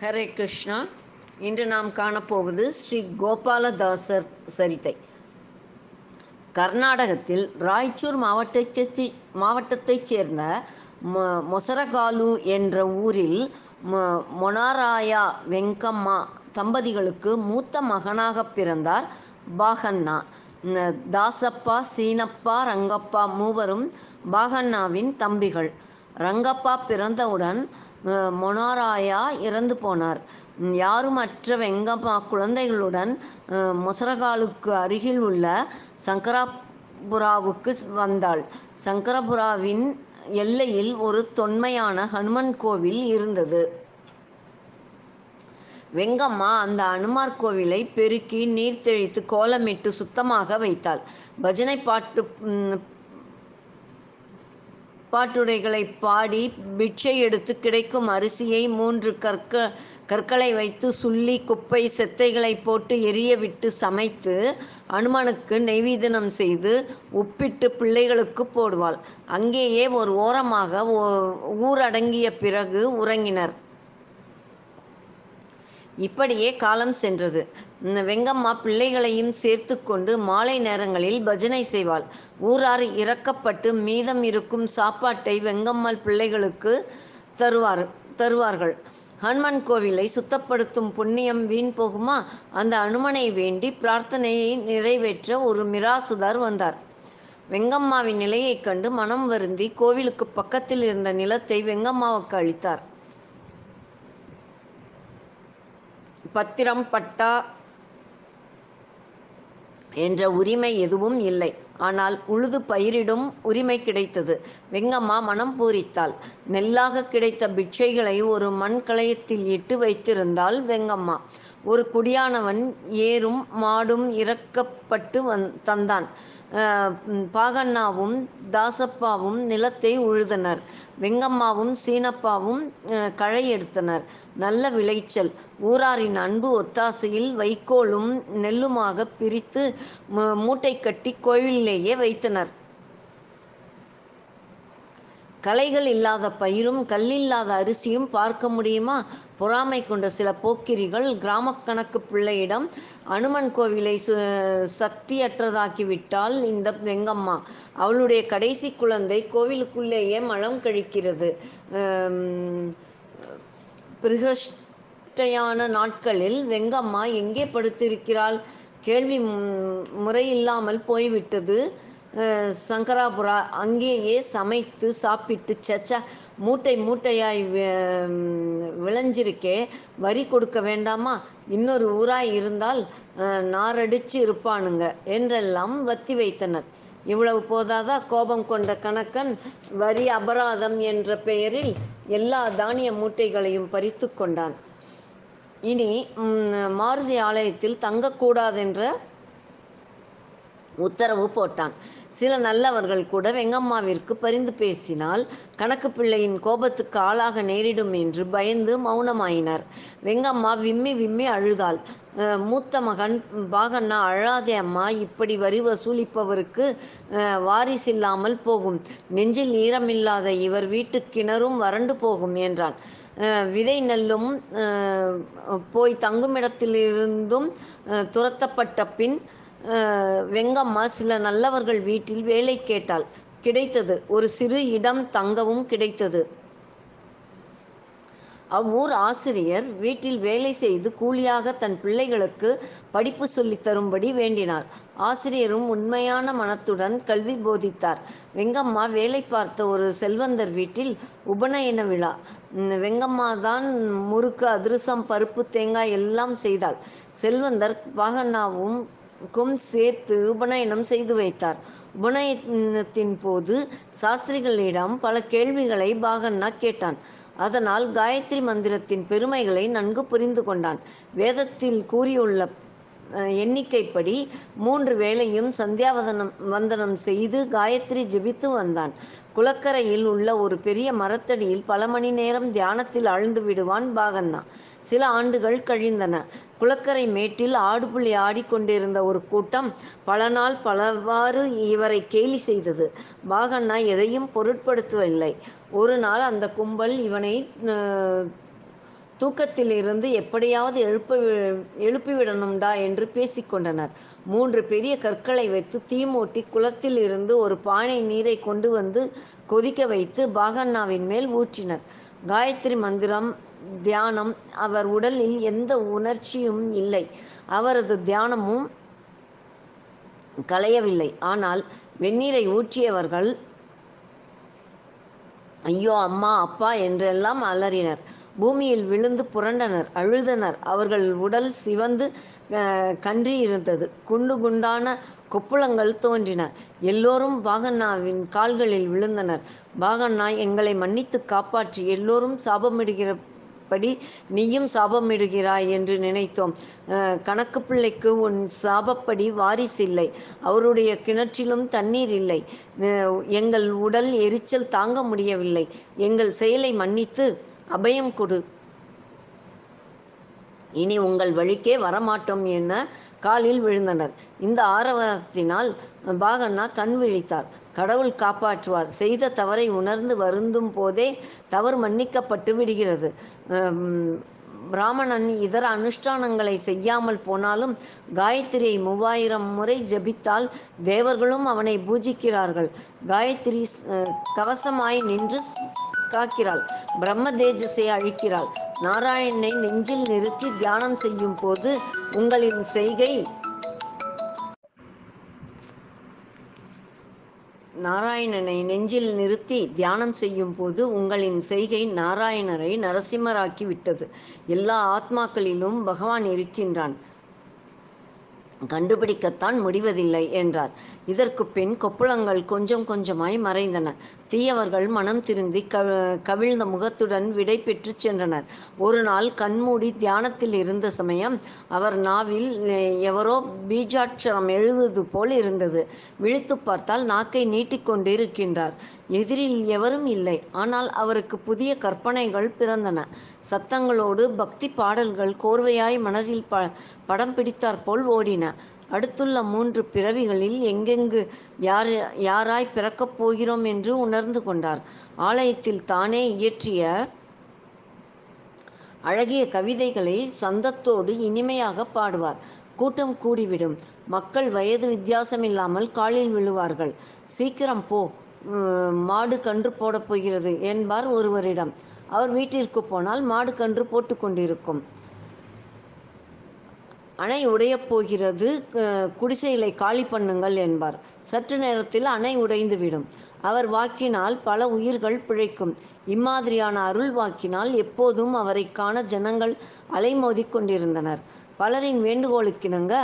ஹரே கிருஷ்ணா. இன்று நாம் காணப்போவது ஸ்ரீ கோபாலதாசர் சரிதை கர்நாடகத்தில் ராய்ச்சூர் மாவட்டத்தை மாவட்டத்தைச் சேர்ந்த மொசரகாலு என்ற ஊரில் மொனாராயா வெங்கம்மா தம்பதிகளுக்கு மூத்த மகனாக பிறந்தார் பாகண்ணா. தாசப்பா சீனப்பா ரங்கப்பா மூவரும் பாகண்ணாவின் தம்பிகள். ரங்கப்பா பிறந்தவுடன் மொனாராயா இறந்து போனார். யாரும் யாருமற்ற வெங்கம்மா குழந்தைகளுடன் மொசரகாலுக்கு அருகில் உள்ள சங்கராபுராவுக்கு வந்தாள். சங்கரபுராவின் எல்லையில் ஒரு தொன்மையான ஹனுமன் கோவில் இருந்தது. வெங்கம்மா அந்த அனுமார் கோவிலை பெருக்கி நீர் தெளித்து கோலமிட்டு சுத்தமாக வைத்தாள். பஜனை பாட்டு பாட்டுடைகளை பாடி பிட்சை எடுத்து கிடைக்கும் அரிசியை மூன்று கற்க கற்களை வைத்து சுள்ளி குப்பை செத்தைகளை போட்டு எரிய விட்டு சமைத்து அனுமனுக்கு நெய்வேதனம் செய்து உப்பிட்டு பிள்ளைகளுக்கு போடுவாள். அங்கேயே ஒரு ஓரமாக ஓ- ஊரடங்கிய பிறகு உறங்கினர். இப்படியே காலம் சென்றது. இந்த வெங்கம்மா பிள்ளைகளையும் சேர்த்து கொண்டு மாலை நேரங்களில் பஜனை செய்வாள். ஊரார் இறக்கப்பட்டு மீதம் இருக்கும் சாப்பாட்டை வெங்கம்மாள் பிள்ளைகளுக்கு தருவார் தருவார்கள். ஹனுமன் கோவிலை சுத்தப்படுத்தும் புண்ணியம் வீண் போகுமா? அந்த அனுமனை வேண்டி பிரார்த்தனையை நிறைவேற்ற ஒரு மிராசுதார் வந்தார். வெங்கம்மாவின் நிலையைக் கண்டு மனம் வருந்தி கோவிலுக்கு பக்கத்தில் இருந்த நிலத்தை வெங்கம்மாவுக்கு அளித்தார். பத்திரம் பட்டா என்ற உரிமை எதுவும் இல்லை. ஆனால் உழுது பயிரிடும் உரிமை கிடைத்தது. வெங்கம்மா மனம் பூரித்தாள். நெல்லாக கிடைத்த பிட்சைகளை ஒரு மண் கலயத்தில் இட்டு வைத்திருந்தாள் வெங்கம்மா. ஒரு குடியானவன் ஏறும் மாடும் இறக்கப்பட்டு வந் தந்தான். பாகண்ணாவும் தாசப்பாவும் நிலத்தை உழுதனர். வெங்கம்மாவும் சீனப்பாவும் களை எடுத்தனர். நல்ல விளைச்சல். ஊராரின் அன்பு ஒத்தாசையில் வைக்கோலும் நெல்லுமாக பிரித்து மூட்டை கட்டி கோயிலேயே வைத்தனர். களைகள் இல்லாத பயிரும் கல்லில்லாத அரிசியும் பார்க்க முடியுமா? பொறாமை கொண்ட சில போக்கிரிகள் கிராமக்கணக்கு பிள்ளையிடம் அனுமன் கோவிலை சு சக்தியற்றதாக்கிவிட்டால் இந்த வெங்கம்மா. அவளுடைய கடைசி குழந்தை கோவிலுக்குள்ளேயே மலம் கழிக்கிறது. பிரகஷ்டையான நாட்களில் வெங்கம்மா எங்கே படுத்திருக்கிறாள்? கேள்வி முறையில்லாமல் போய்விட்டது. சங்கராபுரா அங்கேயே சமைத்து சாப்பிட்டு சச்ச மூட்டை மூட்டையாய் விளைஞ்சிருக்கே. வரி கொடுக்க வேண்டாமா? இன்னொரு ஊராய் இருந்தால் நாரடிச்சு இருப்பானுங்க என்றெல்லாம் வத்தி வைத்தனர். இவ்வளவு போதாதா கோபம் கொண்ட கணக்கன்? வரி அபராதம் என்ற பெயரில் எல்லா தானிய மூட்டைகளையும் பறித்து கொண்டான். இனி மாருதி ஆலயத்தில் தங்கக்கூடாதென்ற உத்தரவு போட்டான். சில நல்லவர்கள் கூட வெங்கம்மாவிற்கு பரிந்து பேசினால் கணக்கு பிள்ளையின் கோபத்துக்கு ஆளாக நேரிடும் என்று பயந்து மௌனமாயினர். வெங்கம்மா விம்மி விம்மி அழுதாள். மூத்த மகன் பாகண்ணா அழாதே அம்மா இப்படி வரி வசூலிப்பவருக்கு வாரிசில்லாமல் போகும். நெஞ்சில் ஈரமில்லாத இவர் வீட்டு கிணறும் வறண்டு போகும் என்றான். விதை நெல்லும் போய் தங்குமிடத்திலிருந்தும் துரத்தப்பட்ட பின் வெங்கம்மா சில நல்லவர்கள் வீட்டில் வேலை கேட்டாள். கிடைத்தது. ஒரு சிறு இடம் தங்கவும் கிடைத்தது. அவ்வூர் ஆசிரியர் வீட்டில் வேலை செய்து கூலியாக தன் பிள்ளைகளுக்கு படிப்பு சொல்லித் தரும்படி வேண்டினார். ஆசிரியரும் உண்மையான மனத்துடன் கல்வி போதித்தார். வெங்கம்மா வேலை பார்த்த ஒரு செல்வந்தர் வீட்டில் உபநயன விழா. வெங்கம்மா தான் முறுக்கு அதிரசம் பருப்பு தேங்காய் எல்லாம் செய்தாள். செல்வந்தர் பாகண்ணாவும் க்கும் சேர்த்து உபநயனம் செய்து வைத்தார். உபநயனத்தின் போது சாஸ்திரிகளிடம் பல கேள்விகளை பாகண்ணா கேட்டான். அதனால் காயத்ரி மந்திரத்தின் பெருமைகளை நன்கு புரிந்து கொண்டான். வேதத்தில் கூறியுள்ள எண்ணிக்கைப்படி மூன்று வேளையும் சந்தியாவதனம் வந்தனம் செய்து காயத்ரி ஜெபித்து வந்தான். குளக்கரையில் உள்ள ஒரு பெரிய மரத்தடியில் பல மணி நேரம் தியானத்தில் ஆழ்ந்து விடுவான் பாகன்னா. சில ஆண்டுகள் கழிந்தன. குளக்கரை மேட்டில் ஆடுபுலி ஆடிக்கொண்டிருந்த ஒரு கூட்டம் பல நாள் பலவாறு இவரை கேலி செய்தது. பாகன்னா எதையும் பொருட்படுத்தவில்லை. ஒரு நாள் அந்த கும்பல் இவனை தூக்கத்திலிருந்து எப்படியாவது எழுப்ப எழுப்பிவிடணும்டா என்று பேசிக்கொண்டனர். மூன்று பெரிய கற்களை வைத்து தீமூட்டி குளத்தில் இருந்து ஒரு பானை நீரை கொண்டு வந்து கொதிக்க வைத்து பாகண்ணாவின் மேல் ஊற்றினர். காயத்ரி மந்திரம் தியானம் அவர் உடலில் எந்த உணர்ச்சியும் இல்லை. அவரது தியானமும் கலையவில்லை ஆனால் வெந்நீரை ஊற்றியவர்கள் ஐயோ அம்மா அப்பா என்றெல்லாம் அலறினர். பூமியில் விழுந்து புரண்டனர் அழுதனர். அவர்கள் உடல் சிவந்து கன்றி இருந்தது குண்டு குண்டான கொப்புளங்கள் தோன்றின. எல்லோரும் பாகண்ணாவின் கால்களில் விழுந்தனர். பாகண்ணா எங்களை மன்னித்து காப்பாற்றி. எல்லோரும் சாபமிடுகிற படி நீயும் சாபமிடுகிறாய் என்று நினைத்தோம். கணக்கு பிள்ளைக்கு உன் சாபப்படி வாரிசு இல்லை. அவருடைய கிணற்றிலும் தண்ணீர் இல்லை. எங்கள் உடல் எரிச்சல் தாங்க முடியவில்லை. எங்கள் செயலை மன்னித்து அபயம் கொடு. இனி உங்கள் வழிக்கே வரமாட்டோம் என காலில் விழுந்தனர். இந்த ஆரவாரத்தினால் பாகண்ணா கண் விழித்தார். கடவுள் காப்பாற்றுவார். செய்த தவறை உணர்ந்து வருந்தும் போதே தவறு மன்னிக்கப்பட்டு விடுகிறது. பிராமணன் இதர அனுஷ்டானங்களை செய்யாமல் போனாலும் காயத்ரியை மூவாயிரம் முறை ஜபித்தால் தேவர்களும் அவனை பூஜிக்கிறார்கள். காயத்ரி கவசமாய் நின்று காக்கிறாள். பிரம்ம தேஜஸை அழிக்கிறாள். நாராயணனை நெஞ்சில் நிறுத்தி தியானம் செய்யும் போது உங்களின் செய்கை நாராயணனை நெஞ்சில் நிறுத்தி தியானம் செய்யும் போது உங்களின் செய்கை நாராயணரை நரசிம்மராக்கி விட்டது. எல்லா ஆத்மாக்களிலும் பகவான் இருக்கின்றான். கண்டுபிடிக்கத்தான் முடிவதில்லை என்றார். இதற்கு பின் கொப்புளங்கள் கொஞ்சம் கொஞ்சமாய் மறைந்தன. தீயவர்கள் மனம் திருந்தி கவ கவிழ்ந்த முகத்துடன் விடை பெற்று சென்றனர். ஒரு நாள் கண்மூடி தியானத்தில் இருந்த சமயம் அவர் நாவில் எவரோ பீஜாட்சரம் எழுதுவது போல் இருந்தது. விழித்து பார்த்தால் நாக்கை நீட்டிக்கொண்டிருக்கின்றார் எதிரில் எவரும் இல்லை. ஆனால் அவருக்கு புதிய கற்பனைகள் பிறந்தன. சத்தங்களோடு பக்தி பாடல்கள் கோர்வையாய் மனதில் ப படம் பிடித்தாற்போல் ஓடின. அடுத்துள்ள மூன்று பிறவிகளில் எங்கெங்கு யார் யாராய் பிறக்கப் போகிறோம் என்று உணர்ந்து கொண்டார். ஆலயத்தில் தானே இயற்றிய அழகிய கவிதைகளை சந்தத்தோடு இனிமையாக பாடுவார். கூட்டம் கூடிவிடும். மக்கள் வயது வித்தியாசமில்லாமல் காலில் விழுவார்கள். சீக்கிரம் போ மாடு கன்று போடப் போகிறது என்பார் ஒருவரிடம். அவர் வீட்டிற்கு போனால் மாடு கன்று போட்டு கொண்டிருக்கும். அணை உடையப் போகிறது குடிசைகளை காலி பண்ணுங்கள் என்பார். சற்று நேரத்தில் அணை உடைந்துவிடும் அவர் வாக்கினால் பல உயிர்கள் பிழைக்கும். இம்மாதிரியான அருள் வாக்கினால் எப்போதும் அவரை காண ஜனங்கள் அலைமோதி கொண்டிருந்தனர். பலரின் வேண்டுகோளுக்கிணங்க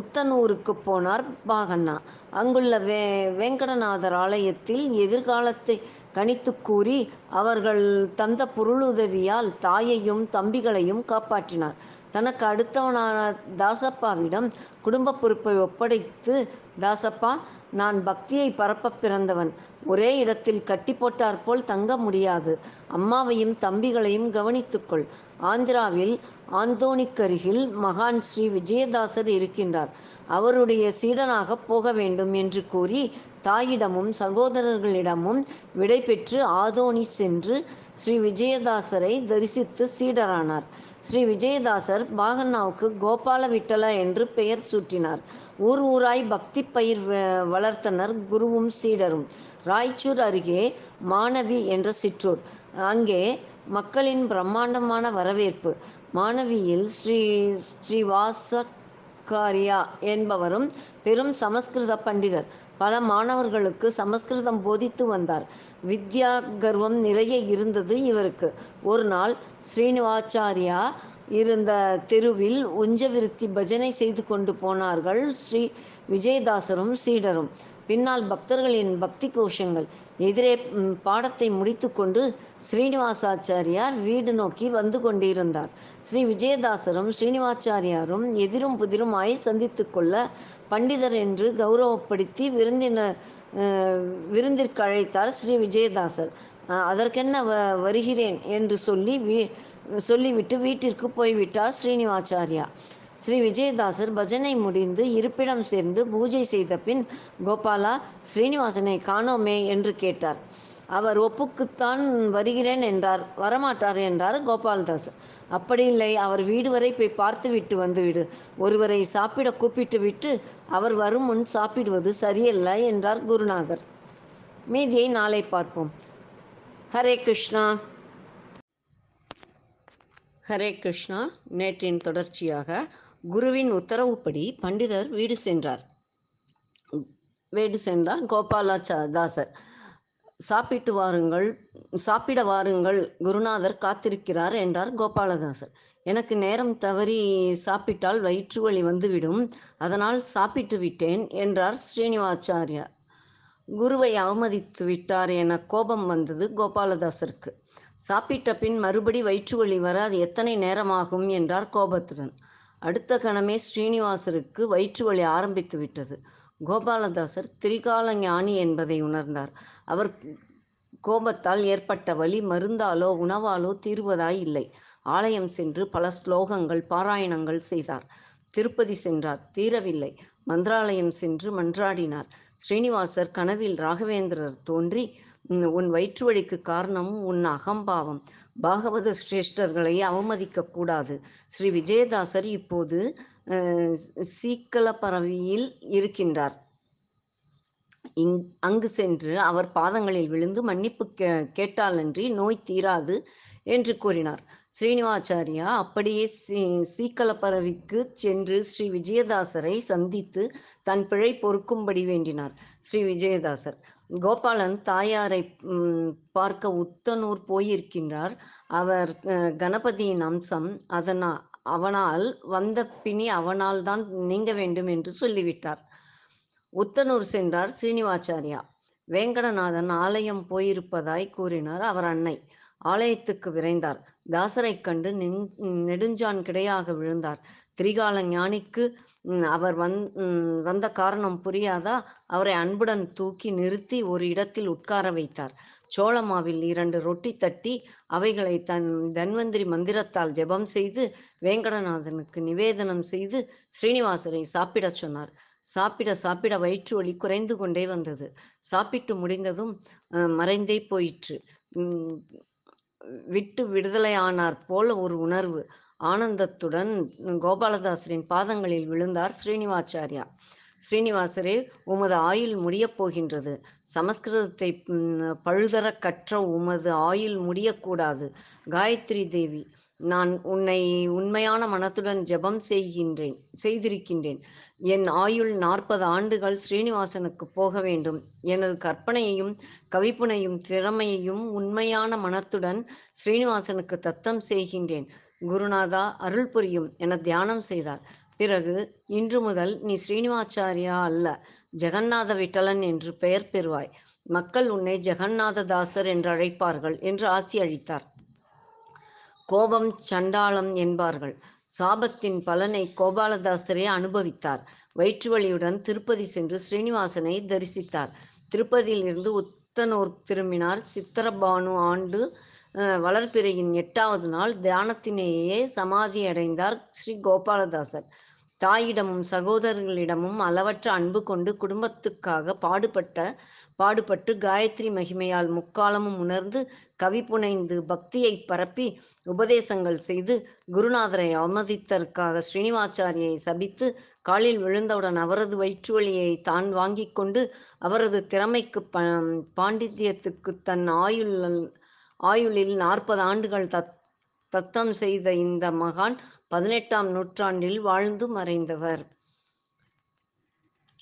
உத்தனூருக்கு போனார் பாகண்ணா. அங்குள்ள வே வேங்கடநாதர் ஆலயத்தில் எதிர்காலத்தை கணித்து கூறி அவர்கள் தந்த பொருளுதவியால் தாயையும் தம்பிகளையும் காப்பாற்றினார். தனக்கு அடுத்தவனான தாசப்பாவிடம் குடும்ப பொறுப்பை ஒப்படைத்து தாசப்பா நான் பக்தியை பரப்ப பிறந்தவன். ஒரே இடத்தில் கட்டி போட்டாற்போல் தங்க முடியாது. அம்மாவையும் தம்பிகளையும் கவனித்துக்கொள் ஆந்திராவில் ஆந்தோனிக்கருகில் மகான் ஸ்ரீ விஜயதாசர் இருக்கின்றார். அவருடைய சீடனாக போக வேண்டும் என்று கூறி தாயிடமும் சகோதரர்களிடமும் விடை பெற்று ஆதோனி சென்று ஸ்ரீ விஜயதாசரை தரிசித்து சீடரானார். ஸ்ரீ விஜயதாசர் பாகண்ணாவுக்கு கோபால விட்டல என்று பெயர் சூட்டினார். ஊர் ஊராய் பக்தி பயிர் வ- வளர்த்தனர் குருவும் சீடரும். ராய்ச்சூர் அருகே மாணவி என்ற சிற்றூர். அங்கே மக்களின் பிரம்மாண்டமான வரவேற்பு. மாணவியில் ஸ்ரீ ஸ்ரீவாசக்காரியா என்பவரும் பெரும் சமஸ்கிருத பண்டிதர். பல மாணவர்களுக்கு சமஸ்கிருதம் போதித்து வந்தார். வித்யா கர்வம் நிறைய இருந்தது இவருக்கு. ஒரு நாள் ஸ்ரீனிவாச்சாரியா இருந்த தெருவில் உஞ்சவிருத்தி பஜனை செய்து கொண்டு போனார்கள் ஸ்ரீ விஜயதாசரும் சீடரும். பின்னால் பக்தர்களின் பக்தி கோஷங்கள். எதிரே பாடத்தை முடித்துக்கொண்டு ஸ்ரீனிவாசாச்சாரியார் வீடு நோக்கி வந்து கொண்டிருந்தார். ஸ்ரீ விஜயதாசரும் ஸ்ரீனிவாச்சாரியாரும் எதிரும் புதிருமாய் சந்தித்து கொள்ள பண்டிதர் என்று கௌரவப்படுத்தி விருந்தினர் விருந்திற்கு அழைத்தார் ஸ்ரீ விஜயதாசர். அதற்கென்ன வ வருகிறேன் என்று சொல்லி வீ சொல்லிவிட்டு வீட்டிற்கு போய்விட்டார் ஸ்ரீனிவாச்சாரியா. ஸ்ரீ விஜயதாசர் பஜனை முடிந்து இருப்பிடம் சேர்ந்து பூஜை செய்த பின் கோபாலா ஸ்ரீனிவாசனை காணோமே என்று கேட்டார். அவர் ஒப்புக்குத்தான் வருகிறேன் என்றார். வரமாட்டார் என்றார் கோபால்தாஸ். அப்படி இல்லை அவர் வீடு வரை போய் பார்த்து விட்டு வந்துவிடு. ஒருவரை சாப்பிட கூப்பிட்டு விட்டு அவர் வரும் முன் சாப்பிடுவது சரியல்ல என்றார் குருநாதர். மீதியை நாளை பார்ப்போம். ஹரே கிருஷ்ணா. ஹரே கிருஷ்ணா. நேற்றின் தொடர்ச்சியாக குருவின் உத்தரவுப்படி பண்டிதர் வீடு சென்றார். வீடு சென்றார் கோபாலாச்சா தாசர். சாப்பிட்டு வாருங்கள் சாப்பிட வாருங்கள் குருநாதர் காத்திருக்கிறார் என்றார் கோபாலதாசர். எனக்கு நேரம் தவறி சாப்பிட்டால் வயிற்று வலி வந்துவிடும் அதனால் சாப்பிட்டு விட்டேன் என்றார் ஸ்ரீனிவாச்சாரியா குருவை அவமதித்து விட்டார் என கோபம் வந்தது கோபாலதாசருக்கு. சாப்பிட்ட பின் மறுபடி வயிற்று வலி வர அது எத்தனை நேரமாகும் என்றார் கோபத்துடன். அடுத்த கணமே ஸ்ரீனிவாசருக்கு வயிற்று வலி ஆரம்பித்து விட்டது. கோபாலதாசர் திரிகால ஞானி என்பதை உணர்ந்தார். அவர் கோபத்தால் ஏற்பட்ட வலி மருந்தாலோ உணவாலோ தீர்வதாய் இல்லை. ஆலயம் சென்று பல ஸ்லோகங்கள் பாராயணங்கள் செய்தார். திருப்பதி சென்றார் தீரவில்லை. மந்திராலயம் சென்று மன்றாடினார். ஸ்ரீனிவாசர் கனவில் ராகவேந்திரர் தோன்றி உன் வயிற்று வழிக்கு காரணம் உன் அகம்பாவம். பாகவத சிரேஷ்டர்களை அவமதிக்க கூடாது. ஸ்ரீ விஜயதாசர் இப்போது சீக்கலப்பரவியில் இருக்கின்றார். இங் அங்கு சென்று அவர் பாதங்களில் விழுந்து மன்னிப்பு கே கேட்டாலன்றி நோய் தீராது என்று கூறினார். ஸ்ரீனிவாச்சாரியா அப்படியே சீ சீக்கலப்பரவிக்கு சென்று ஸ்ரீ விஜயதாசரை சந்தித்து தன் பிழை பொறுக்கும்படி வேண்டினார். ஸ்ரீ விஜயதாசர் கோபாலன் தாயாரை பார்க்க உத்தனூர் போயிருக்கின்றார். அவர் கணபதியின் அம்சம் அதனா அவனால் வந்த பிணி அவனால் தான் நீங்க வேண்டும் என்று சொல்லிவிட்டார். உத்தனூர் சென்றார் சீனிவாச்சாரியா. வேங்கடநாதன் ஆலயம் போயிருப்பதாய் கூறினார் அவர் அன்னை. ஆலயத்துக்கு விரைந்தார். தாசரைக் கண்டு நெடுஞ்சான் கிடையாக விழுந்தார். திரிகால ஞானிக்கு அவர் வந் வந்த காரணம் புரியாதா? அவரை அன்புடன் தூக்கி நிறுத்தி ஒரு இடத்தில் உட்கார வைத்தார். சோளமாவில் இரண்டு ரொட்டி தட்டி அவைகளை தன் தன்வந்திரி மந்திரத்தால் ஜெபம் செய்து வேங்கடநாதனுக்கு நிவேதனம் செய்து ஸ்ரீனிவாசரை சாப்பிடச் சொன்னார். சாப்பிட சாப்பிட வயிற்று வலி குறைந்து கொண்டே வந்தது. சாப்பிட்டு முடிந்ததும் மறைந்தே போயிற்று. விட்டு விடுதலையானார் போல ஒரு உணர்வு. ஆனந்தத்துடன் கோபாலதாசரின் பாதங்களில் விழுந்தார் ஸ்ரீனிவாச்சாரியா ஸ்ரீனிவாசரே உமது ஆயுள் முடியப் போகின்றது. சமஸ்கிருதத்தை பழுதர கற்ற உமது ஆயுள் முடியக்கூடாது காயத்ரி தேவி நான் உன்னை உண்மையான மனத்துடன் ஜெபம் செய்கின்றேன் செய்திருக்கின்றேன். என் ஆயுள் நாற்பது ஆண்டுகள் ஸ்ரீனிவாசனுக்கு போக வேண்டும். எனது கற்பனையையும் கவிப்புனையும் திறமையையும் உண்மையான மனத்துடன் ஸ்ரீனிவாசனுக்கு தத்தம் செய்கின்றேன். குருநாதா அருள் புரியும் என தியானம் செய்தார். பிறகு இன்று முதல் நீ ஸ்ரீனிவாச்சாரியா அல்ல ஜெகநாத விட்டலன் என்று பெயர் பெறுவாய். மக்கள் உன்னை ஜெகநாத தாசர் என்று அழைப்பார்கள் என்று ஆசி அளித்தார். கோபம் சண்டாளம் என்பார்கள். சாபத்தின் பலனை கோபாலதாசரே அனுபவித்தார். வயிற்றுவலியுடன் திருப்பதி சென்று ஸ்ரீனிவாசனை தரிசித்தார். திருப்பதியில் இருந்து உத்தனூர் திரும்பினார். சித்திரபானு ஆண்டு வளர்பிறையின் எட்டாவது நாள் தியானத்தினேயே சமாதி அடைந்தார் ஸ்ரீ கோபாலதாசர். தாயிடமும் சகோதரர்களிடமும் அளவற்ற அன்பு கொண்டு குடும்பத்துக்காக பாடுபட்ட பாடுபட்டு காயத்ரி மகிமையால் முக்காலமும் உணர்ந்து கவி புனைந்து பக்தியை பரப்பி உபதேசங்கள் செய்து குருநாதரை அவமதித்தற்காக ஸ்ரீனிவாச்சாரியை சபித்து காலில் விழுந்தவுடன் அவரது வயிற்றுவலியை தான் வாங்கி கொண்டு அவரது திறமைக்கு ப பாண்டித்யத்துக்கு தன் ஆயுள் ஆயுளில் நாற்பது ஆண்டுகள் தத் தத்தம் செய்த இந்த மகான் பதினெட்டாம் நூற்றாண்டில் வாழ்ந்து மறைந்தவர்.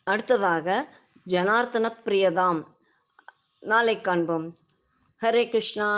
அடுத்ததாக ஜனார்த்தன பிரியதாம் நாளை காண்போம். ஹரே கிருஷ்ணா.